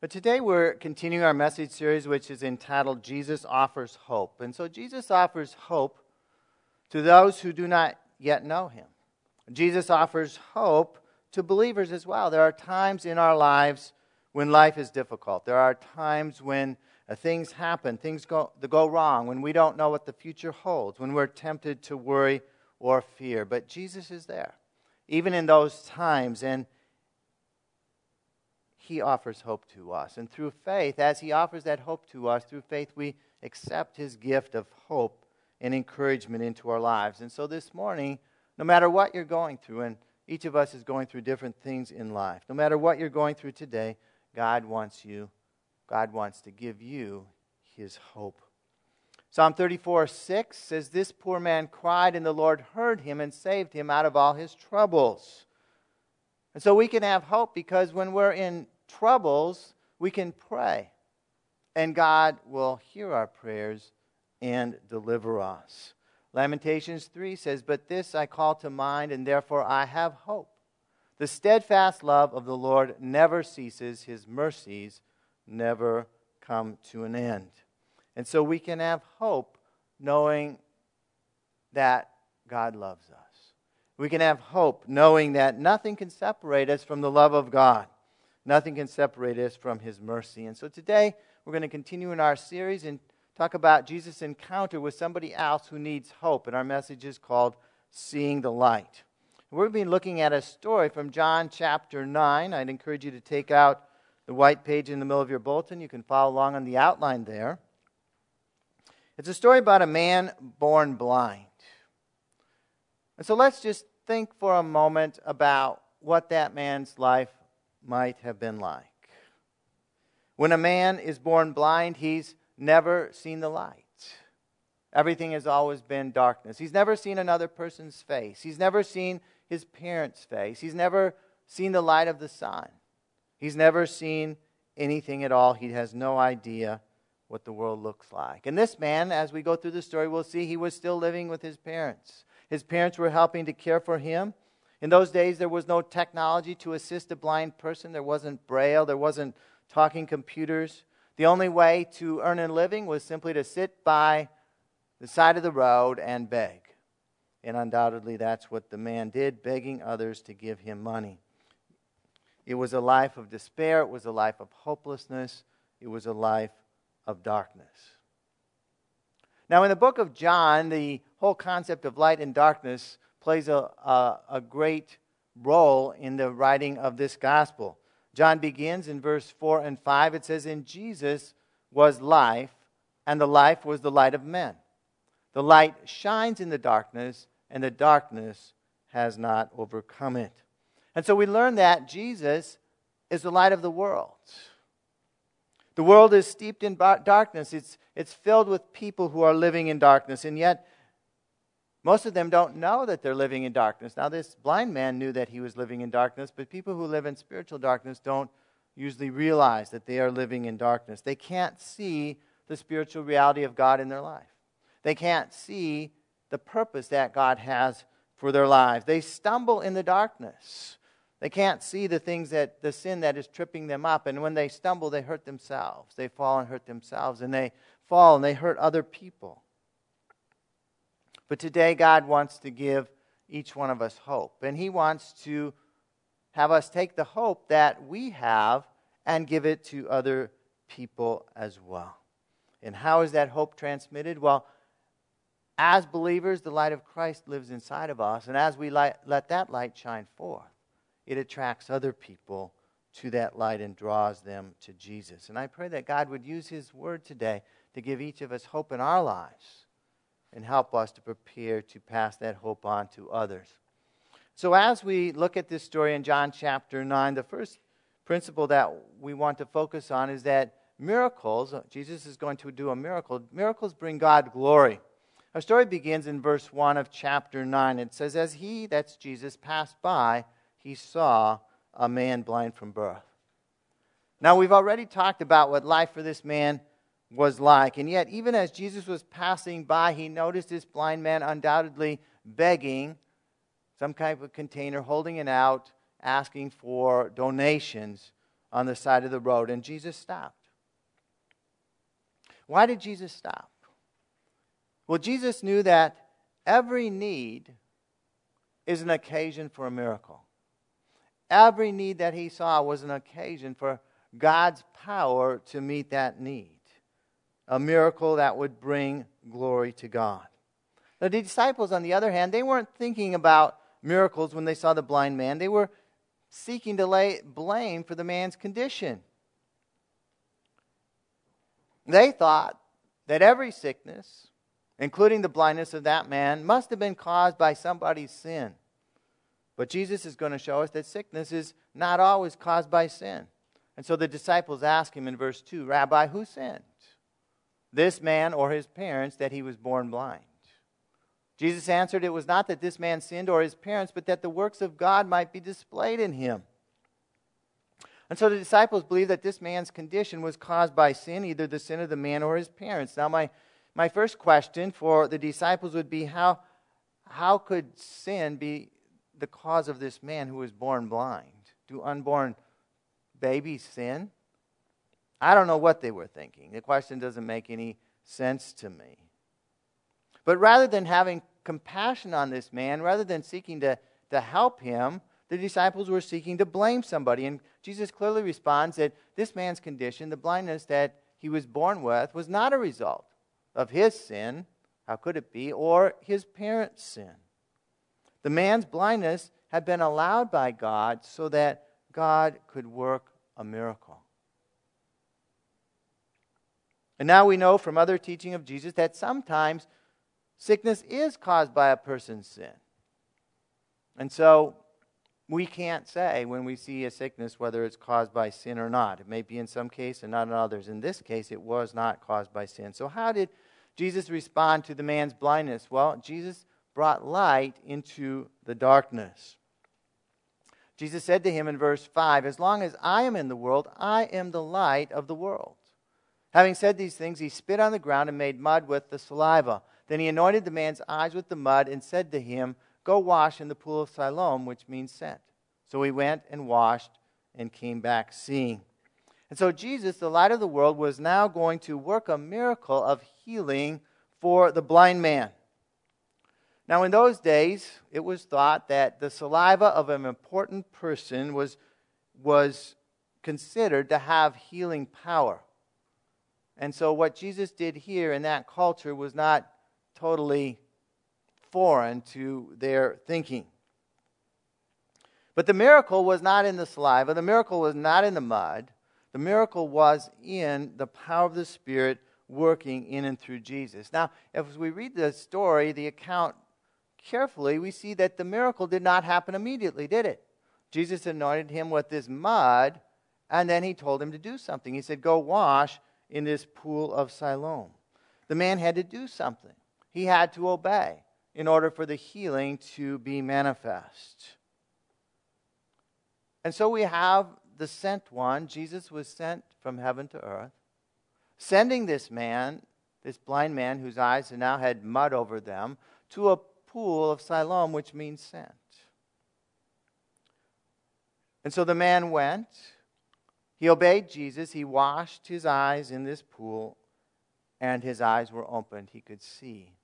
But today we're continuing our message series, which is entitled Jesus Offers Hope. And so Jesus offers hope to those who do not yet know him. Jesus offers hope to believers as well. There are times in our lives when life is difficult. There are times when uh, things happen, things go, go wrong, when we don't know what the future holds, when we're tempted to worry or fear. But Jesus is there, even in those times. And he offers hope to us. And through faith, as He offers that hope to us, through faith, we accept His gift of hope and encouragement into our lives. And so this morning, no matter what you're going through, and each of us is going through different things in life, no matter what you're going through today, God wants you, God wants to give you His hope. Psalm 34 6 says, This poor man cried, and the Lord heard him and saved him out of all his troubles. And so we can have hope because when we're in troubles, we can pray, and God will hear our prayers and deliver us. Lamentations 3 says, But this I call to mind, and therefore I have hope. The steadfast love of the Lord never ceases, his mercies never come to an end. And so we can have hope knowing that God loves us. We can have hope knowing that nothing can separate us from the love of God. Nothing can separate us from his mercy. And so today, we're going to continue in our series and talk about Jesus' encounter with somebody else who needs hope. And our message is called Seeing the Light. We're going to be looking at a story from John chapter 9. I'd encourage you to take out the white page in the middle of your bulletin. You can follow along on the outline there. It's a story about a man born blind. And so let's just think for a moment about what that man's life might have been like. When a man is born blind, he's never seen the light. Everything has always been darkness. He's never seen another person's face. He's never seen his parents' face. He's never seen the light of the sun. He's never seen anything at all. He has no idea what the world looks like. And this man, as we go through the story, we'll see he was still living with his parents. His parents were helping to care for him. In those days, there was no technology to assist a blind person. There wasn't braille, there wasn't talking computers. The only way to earn a living was simply to sit by the side of the road and beg. And undoubtedly, that's what the man did, begging others to give him money. It was a life of despair, it was a life of hopelessness, it was a life of darkness. Now, in the book of John, the whole concept of light and darkness plays a, a, a great role in the writing of this gospel. John begins in verse 4 and 5. It says, In Jesus was life, and the life was the light of men. The light shines in the darkness, and the darkness has not overcome it. And so we learn that Jesus is the light of the world. The world is steeped in darkness. It's, it's filled with people who are living in darkness. And yet, most of them don't know that they're living in darkness. Now, this blind man knew that he was living in darkness, but people who live in spiritual darkness don't usually realize that they are living in darkness. They can't see the spiritual reality of God in their life, they can't see the purpose that God has for their lives. They stumble in the darkness. They can't see the things that the sin that is tripping them up. And when they stumble, they hurt themselves. They fall and hurt themselves. And they fall and they hurt other people. But today, God wants to give each one of us hope. And He wants to have us take the hope that we have and give it to other people as well. And how is that hope transmitted? Well, as believers, the light of Christ lives inside of us. And as we light, let that light shine forth, it attracts other people to that light and draws them to Jesus. And I pray that God would use His word today to give each of us hope in our lives and help us to prepare to pass that hope on to others. So, as we look at this story in John chapter 9, the first principle that we want to focus on is that miracles, Jesus is going to do a miracle, miracles bring God glory. Our story begins in verse 1 of chapter 9. It says, As he, that's Jesus, passed by, he saw a man blind from birth. Now, we've already talked about what life for this man was like. And yet, even as Jesus was passing by, he noticed this blind man undoubtedly begging some kind of container, holding it out, asking for donations on the side of the road, and Jesus stopped. Why did Jesus stop? Well, Jesus knew that every need is an occasion for a miracle. Every need that he saw was an occasion for God's power to meet that need. A miracle that would bring glory to God. Now The disciples, on the other hand, they weren't thinking about miracles when they saw the blind man. They were seeking to lay blame for the man's condition. They thought that every sickness, including the blindness of that man, must have been caused by somebody's sin. But Jesus is going to show us that sickness is not always caused by sin. And so the disciples ask him in verse 2 Rabbi, who sinned? This man or his parents that he was born blind? Jesus answered, It was not that this man sinned or his parents, but that the works of God might be displayed in him. And so the disciples believed that this man's condition was caused by sin, either the sin of the man or his parents. Now, my, my first question for the disciples would be how, how could sin be the cause of this man who was born blind? Do unborn babies sin? I don't know what they were thinking. The question doesn't make any sense to me. But rather than having compassion on this man, rather than seeking to, to help him, the disciples were seeking to blame somebody. And Jesus clearly responds that this man's condition, the blindness that he was born with, was not a result of his sin. How could it be? Or his parents' sin. The man's blindness had been allowed by God so that God could work a miracle. And now we know from other teaching of Jesus that sometimes sickness is caused by a person's sin. And so we can't say when we see a sickness whether it's caused by sin or not. It may be in some cases and not in others. In this case, it was not caused by sin. So, how did Jesus respond to the man's blindness? Well, Jesus brought light into the darkness. Jesus said to him in verse 5 As long as I am in the world, I am the light of the world. Having said these things, he spit on the ground and made mud with the saliva. Then he anointed the man's eyes with the mud and said to him, Go wash in the pool of Siloam, which means sent. So he went and washed and came back seeing. And so Jesus, the light of the world, was now going to work a miracle of healing for the blind man. Now, in those days, it was thought that the saliva of an important person was, was considered to have healing power. And so, what Jesus did here in that culture was not totally foreign to their thinking. But the miracle was not in the saliva, the miracle was not in the mud. The miracle was in the power of the Spirit working in and through Jesus. Now, as we read the story, the account carefully, we see that the miracle did not happen immediately, did it? Jesus anointed him with this mud, and then he told him to do something. He said, Go wash in this pool of Siloam. The man had to do something, he had to obey in order for the healing to be manifest. And so we have the sent one. Jesus was sent from heaven to earth, sending this man, this blind man whose eyes now had mud over them, to a pool of Siloam, which means sent. And so the man went. He obeyed Jesus. He washed his eyes in this pool, and his eyes were opened. He could see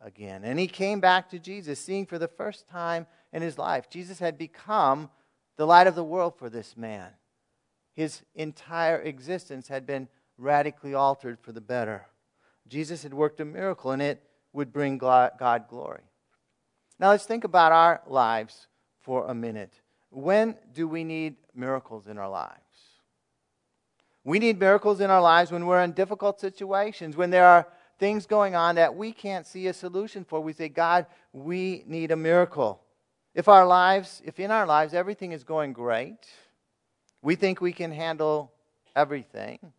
again. And he came back to Jesus, seeing for the first time in his life. Jesus had become the light of the world for this man. His entire existence had been radically altered for the better. Jesus had worked a miracle, and it would bring God glory. Now let's think about our lives for a minute. When do we need miracles in our lives? We need miracles in our lives when we're in difficult situations, when there are things going on that we can't see a solution for. We say, God, we need a miracle. If our lives, if in our lives everything is going great, we think we can handle everything,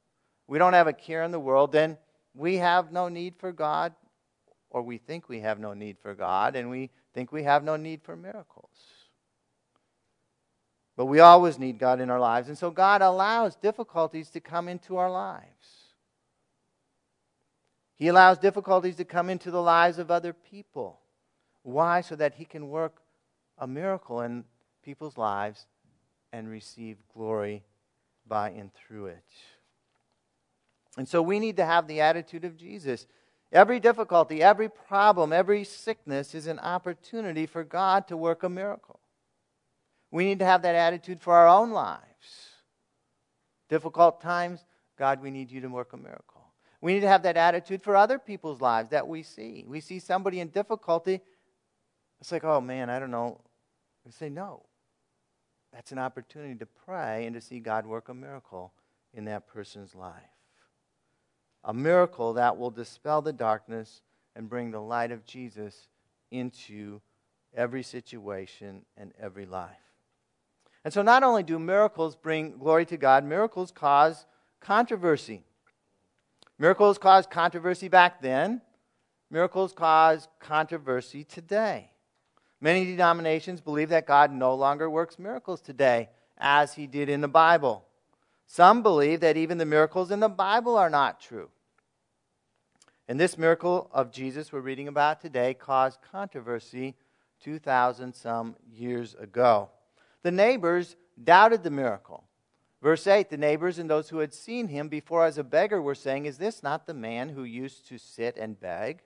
we don't have a care in the world, then we have no need for God, or we think we have no need for God, and we think we have no need for miracles. But we always need God in our lives. And so God allows difficulties to come into our lives. He allows difficulties to come into the lives of other people. Why? So that He can work a miracle in people's lives and receive glory by and through it. And so we need to have the attitude of Jesus. Every difficulty, every problem, every sickness is an opportunity for God to work a miracle. We need to have that attitude for our own lives. Difficult times, God, we need you to work a miracle. We need to have that attitude for other people's lives that we see. We see somebody in difficulty, it's like, oh man, I don't know. We say, no. That's an opportunity to pray and to see God work a miracle in that person's life. A miracle that will dispel the darkness and bring the light of Jesus into every situation and every life. And so, not only do miracles bring glory to God, miracles cause controversy. Miracles caused controversy back then, miracles cause controversy today. Many denominations believe that God no longer works miracles today as he did in the Bible. Some believe that even the miracles in the Bible are not true. And this miracle of Jesus we're reading about today caused controversy 2,000 some years ago. The neighbors doubted the miracle. Verse 8 The neighbors and those who had seen him before as a beggar were saying, Is this not the man who used to sit and beg?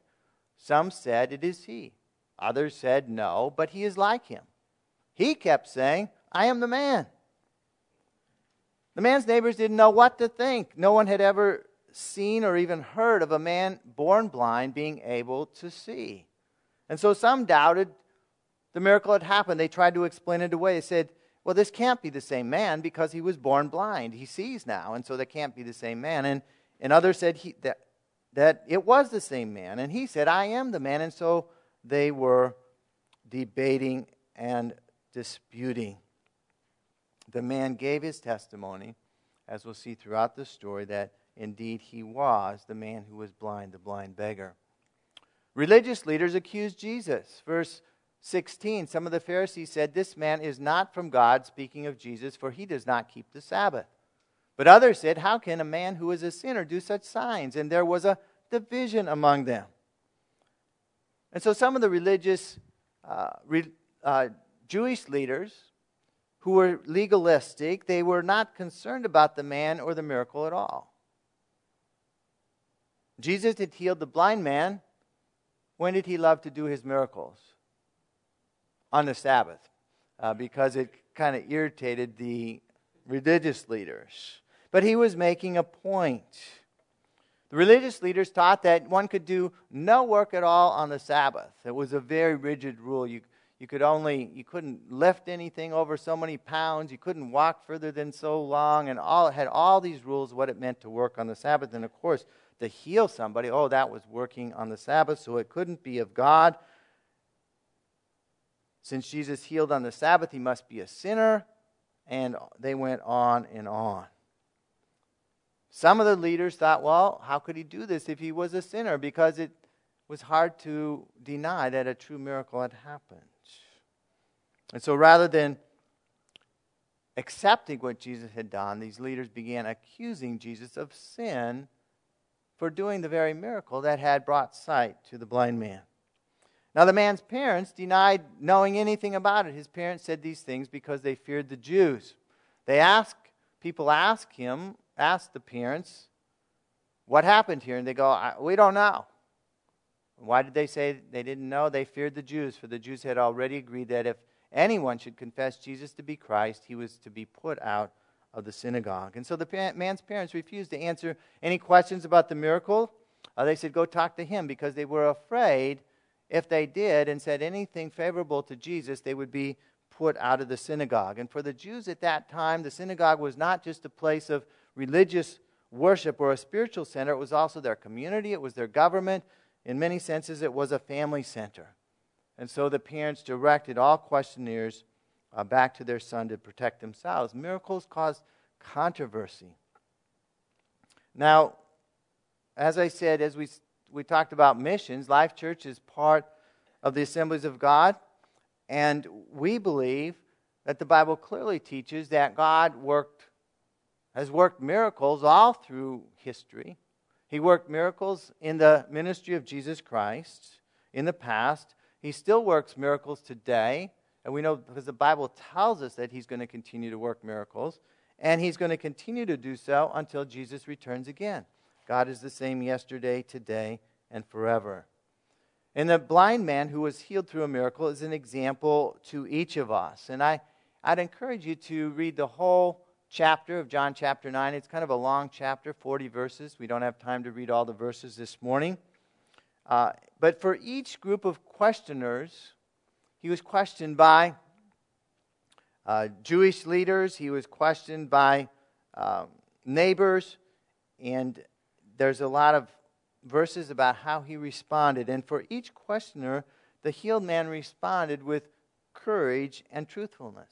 Some said, It is he. Others said, No, but he is like him. He kept saying, I am the man. The man's neighbors didn't know what to think. No one had ever seen or even heard of a man born blind being able to see. And so some doubted the miracle had happened. They tried to explain it away. They said, well, this can't be the same man because he was born blind. He sees now, and so that can't be the same man. And, and others said he, that, that it was the same man. And he said, I am the man. And so they were debating and disputing. The man gave his testimony, as we'll see throughout the story, that indeed he was the man who was blind, the blind beggar. Religious leaders accused Jesus. Verse 16, some of the Pharisees said, This man is not from God, speaking of Jesus, for he does not keep the Sabbath. But others said, How can a man who is a sinner do such signs? And there was a division among them. And so some of the religious uh, re, uh, Jewish leaders who were legalistic, they were not concerned about the man or the miracle at all. Jesus had healed the blind man. When did he love to do his miracles? On the Sabbath, uh, because it kind of irritated the religious leaders. But he was making a point. The religious leaders taught that one could do no work at all on the Sabbath. It was a very rigid rule. You, you could only you couldn't lift anything over so many pounds. You couldn't walk further than so long, and all it had all these rules what it meant to work on the Sabbath. And of course, to heal somebody, oh, that was working on the Sabbath, so it couldn't be of God. Since Jesus healed on the Sabbath, he must be a sinner. And they went on and on. Some of the leaders thought, well, how could he do this if he was a sinner? Because it was hard to deny that a true miracle had happened. And so rather than accepting what Jesus had done, these leaders began accusing Jesus of sin for doing the very miracle that had brought sight to the blind man. Now, the man's parents denied knowing anything about it. His parents said these things because they feared the Jews. They asked, people ask him, ask the parents, what happened here? And they go, we don't know. Why did they say they didn't know? They feared the Jews, for the Jews had already agreed that if anyone should confess Jesus to be Christ, he was to be put out of the synagogue. And so the man's parents refused to answer any questions about the miracle. Uh, they said, Go talk to him because they were afraid if they did and said anything favorable to Jesus, they would be put out of the synagogue. And for the Jews at that time, the synagogue was not just a place of religious worship or a spiritual center, it was also their community, it was their government. In many senses, it was a family center. And so the parents directed all questionnaires uh, back to their son to protect themselves. Miracles caused controversy. Now, as I said, as we, we talked about missions, Life Church is part of the assemblies of God. And we believe that the Bible clearly teaches that God worked has worked miracles all through history. He worked miracles in the ministry of Jesus Christ in the past. He still works miracles today. And we know because the Bible tells us that he's going to continue to work miracles. and he's going to continue to do so until Jesus returns again. God is the same yesterday, today, and forever. And the blind man who was healed through a miracle is an example to each of us. And I, I'd encourage you to read the whole chapter of John chapter 9. It's kind of a long chapter, 40 verses. We don't have time to read all the verses this morning. Uh, but for each group of questioners, he was questioned by uh, Jewish leaders, he was questioned by uh, neighbors, and there's a lot of verses about how he responded. And for each questioner, the healed man responded with courage and truthfulness.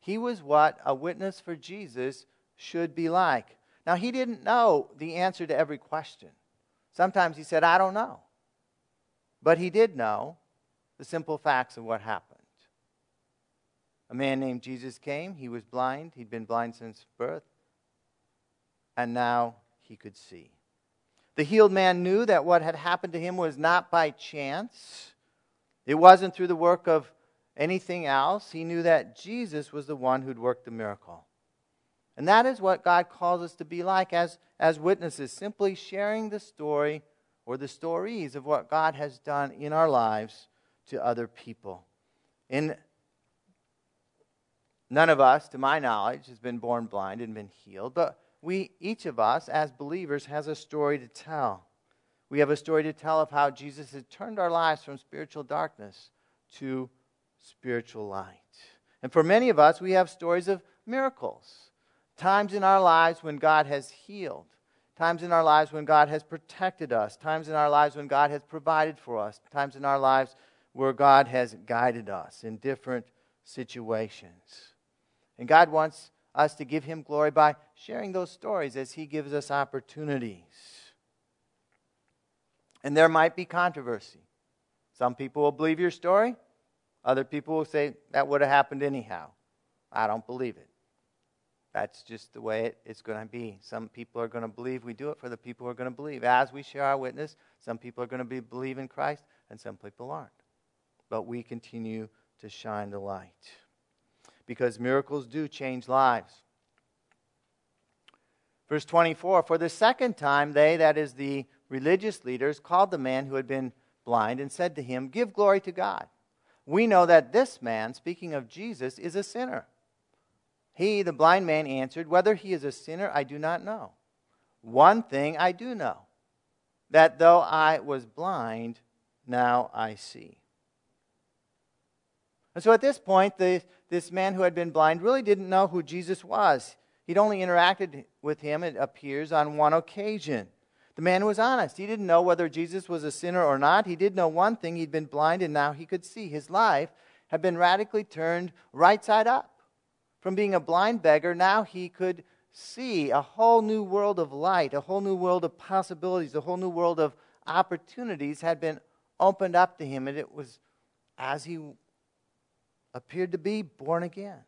He was what a witness for Jesus should be like. Now, he didn't know the answer to every question. Sometimes he said, I don't know. But he did know the simple facts of what happened. A man named Jesus came. He was blind. He'd been blind since birth. And now he could see. The healed man knew that what had happened to him was not by chance, it wasn't through the work of anything else. He knew that Jesus was the one who'd worked the miracle. And that is what God calls us to be like as, as witnesses, simply sharing the story or the stories of what God has done in our lives to other people. And none of us, to my knowledge, has been born blind and been healed, but we, each of us, as believers, has a story to tell. We have a story to tell of how Jesus has turned our lives from spiritual darkness to spiritual light. And for many of us, we have stories of miracles, times in our lives when God has healed, times in our lives when God has protected us, times in our lives when God has provided for us, times in our lives where God has guided us in different situations. And God wants us to give Him glory by sharing those stories as He gives us opportunities. And there might be controversy. Some people will believe your story, other people will say that would have happened anyhow. I don't believe it. That's just the way it, it's going to be. Some people are going to believe we do it for the people who are going to believe. As we share our witness, some people are going to be, believe in Christ, and some people aren't. But we continue to shine the light because miracles do change lives. Verse 24 For the second time, they, that is the religious leaders, called the man who had been blind and said to him, Give glory to God. We know that this man, speaking of Jesus, is a sinner. He, the blind man, answered, Whether he is a sinner, I do not know. One thing I do know that though I was blind, now I see. And so at this point, the, this man who had been blind really didn't know who Jesus was. He'd only interacted with him, it appears, on one occasion. The man was honest. He didn't know whether Jesus was a sinner or not. He did know one thing he'd been blind and now he could see. His life had been radically turned right side up. From being a blind beggar, now he could see a whole new world of light, a whole new world of possibilities, a whole new world of opportunities had been opened up to him. And it was as he appeared to be born again.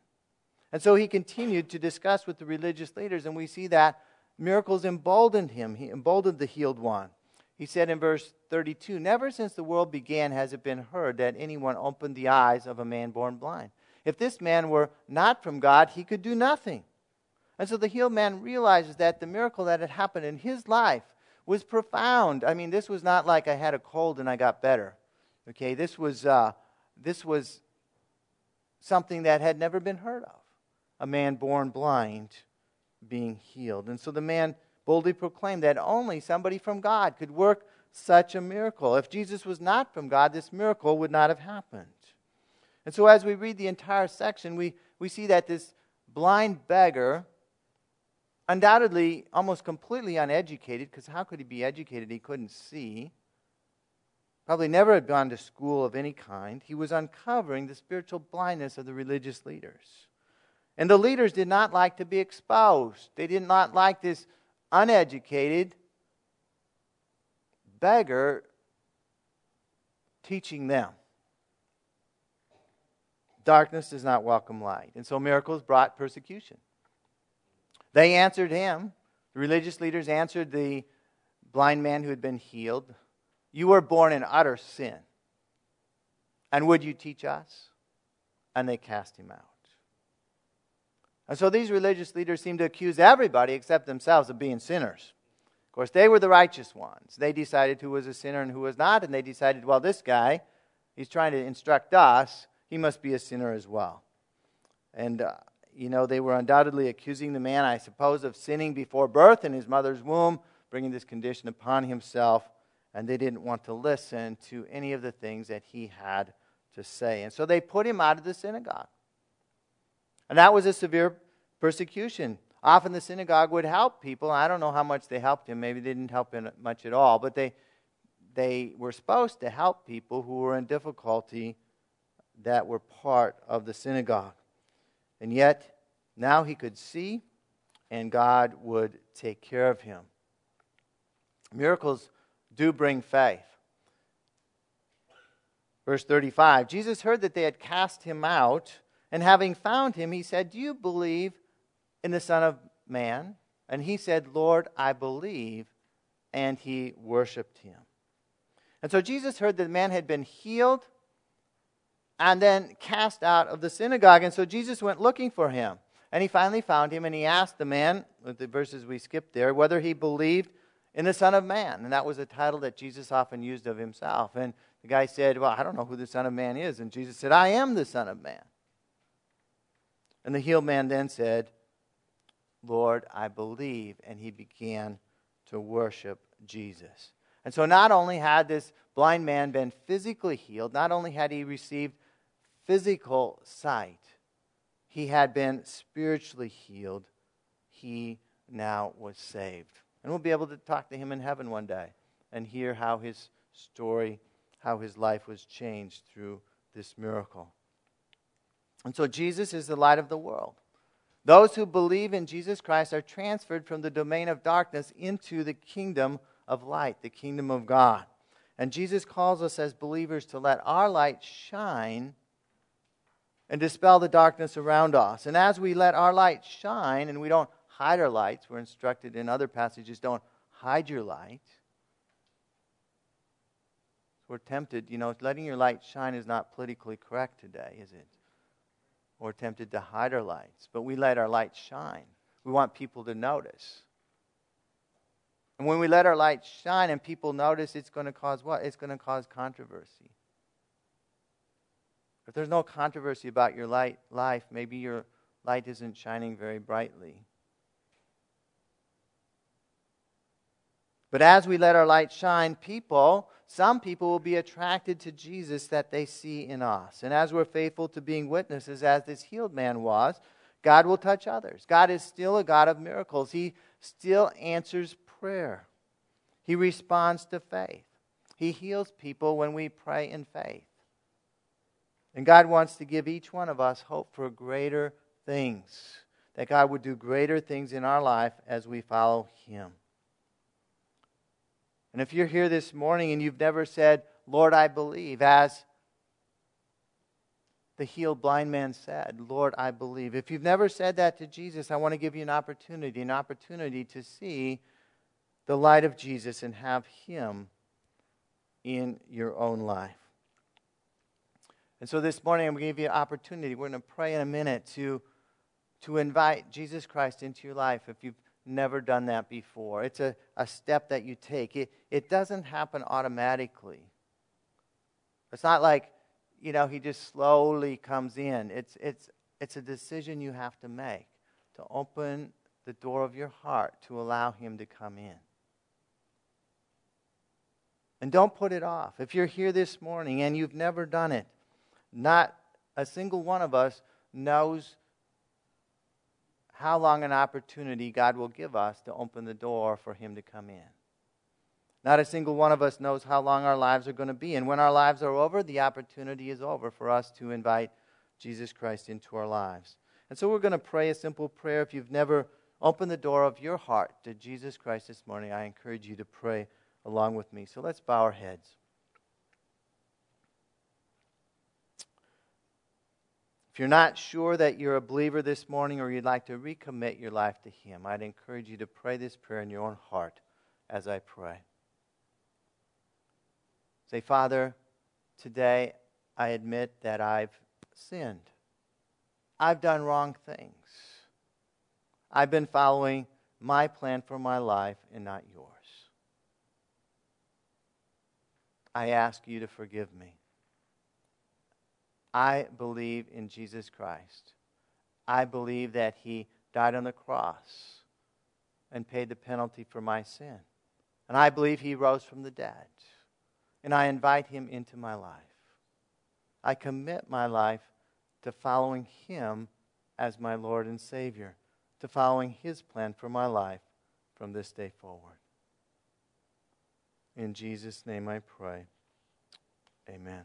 And so he continued to discuss with the religious leaders, and we see that miracles emboldened him. He emboldened the healed one. He said in verse 32 Never since the world began has it been heard that anyone opened the eyes of a man born blind. If this man were not from God, he could do nothing. And so the healed man realizes that the miracle that had happened in his life was profound. I mean, this was not like I had a cold and I got better. Okay, this was, uh, this was something that had never been heard of a man born blind being healed. And so the man boldly proclaimed that only somebody from God could work such a miracle. If Jesus was not from God, this miracle would not have happened. And so as we read the entire section, we, we see that this blind beggar, undoubtedly almost completely uneducated, because how could he be educated? He couldn't see. Probably never had gone to school of any kind. He was uncovering the spiritual blindness of the religious leaders. And the leaders did not like to be exposed. They did not like this uneducated beggar teaching them. Darkness does not welcome light. And so miracles brought persecution. They answered him. The religious leaders answered the blind man who had been healed You were born in utter sin. And would you teach us? And they cast him out. And so these religious leaders seem to accuse everybody except themselves of being sinners. Of course, they were the righteous ones. They decided who was a sinner and who was not, and they decided, well, this guy, he's trying to instruct us, he must be a sinner as well. And, uh, you know, they were undoubtedly accusing the man, I suppose, of sinning before birth in his mother's womb, bringing this condition upon himself, and they didn't want to listen to any of the things that he had to say. And so they put him out of the synagogue. And that was a severe persecution. Often the synagogue would help people. I don't know how much they helped him. Maybe they didn't help him much at all. But they, they were supposed to help people who were in difficulty that were part of the synagogue. And yet, now he could see, and God would take care of him. Miracles do bring faith. Verse 35 Jesus heard that they had cast him out and having found him, he said, Do you believe in the Son of Man? And he said, Lord, I believe. And he worshiped him. And so Jesus heard that the man had been healed and then cast out of the synagogue. And so Jesus went looking for him. And he finally found him and he asked the man, with the verses we skipped there, whether he believed in the Son of Man. And that was a title that Jesus often used of himself. And the guy said, Well, I don't know who the Son of Man is. And Jesus said, I am the Son of Man. And the healed man then said, Lord, I believe. And he began to worship Jesus. And so not only had this blind man been physically healed, not only had he received physical sight, he had been spiritually healed. He now was saved. And we'll be able to talk to him in heaven one day and hear how his story, how his life was changed through this miracle. And so Jesus is the light of the world. Those who believe in Jesus Christ are transferred from the domain of darkness into the kingdom of light, the kingdom of God. And Jesus calls us as believers to let our light shine and dispel the darkness around us. And as we let our light shine, and we don't hide our lights, we're instructed in other passages don't hide your light. We're tempted, you know, letting your light shine is not politically correct today, is it? Or tempted to hide our lights, but we let our light shine. We want people to notice. And when we let our light shine and people notice, it's going to cause what? It's going to cause controversy. If there's no controversy about your light life, maybe your light isn't shining very brightly. But as we let our light shine, people some people will be attracted to Jesus that they see in us. And as we're faithful to being witnesses, as this healed man was, God will touch others. God is still a God of miracles. He still answers prayer, He responds to faith. He heals people when we pray in faith. And God wants to give each one of us hope for greater things, that God would do greater things in our life as we follow Him. And if you're here this morning and you've never said, Lord, I believe, as the healed blind man said, Lord, I believe. If you've never said that to Jesus, I want to give you an opportunity, an opportunity to see the light of Jesus and have Him in your own life. And so this morning, I'm going to give you an opportunity. We're going to pray in a minute to, to invite Jesus Christ into your life. If you've never done that before. It's a, a step that you take. It, it doesn't happen automatically. It's not like, you know, he just slowly comes in. It's, it's, it's a decision you have to make to open the door of your heart to allow him to come in. And don't put it off. If you're here this morning and you've never done it, not a single one of us knows how long an opportunity God will give us to open the door for Him to come in. Not a single one of us knows how long our lives are going to be. And when our lives are over, the opportunity is over for us to invite Jesus Christ into our lives. And so we're going to pray a simple prayer. If you've never opened the door of your heart to Jesus Christ this morning, I encourage you to pray along with me. So let's bow our heads. If you're not sure that you're a believer this morning or you'd like to recommit your life to Him, I'd encourage you to pray this prayer in your own heart as I pray. Say, Father, today I admit that I've sinned. I've done wrong things. I've been following my plan for my life and not yours. I ask you to forgive me. I believe in Jesus Christ. I believe that He died on the cross and paid the penalty for my sin. And I believe He rose from the dead. And I invite Him into my life. I commit my life to following Him as my Lord and Savior, to following His plan for my life from this day forward. In Jesus' name I pray. Amen.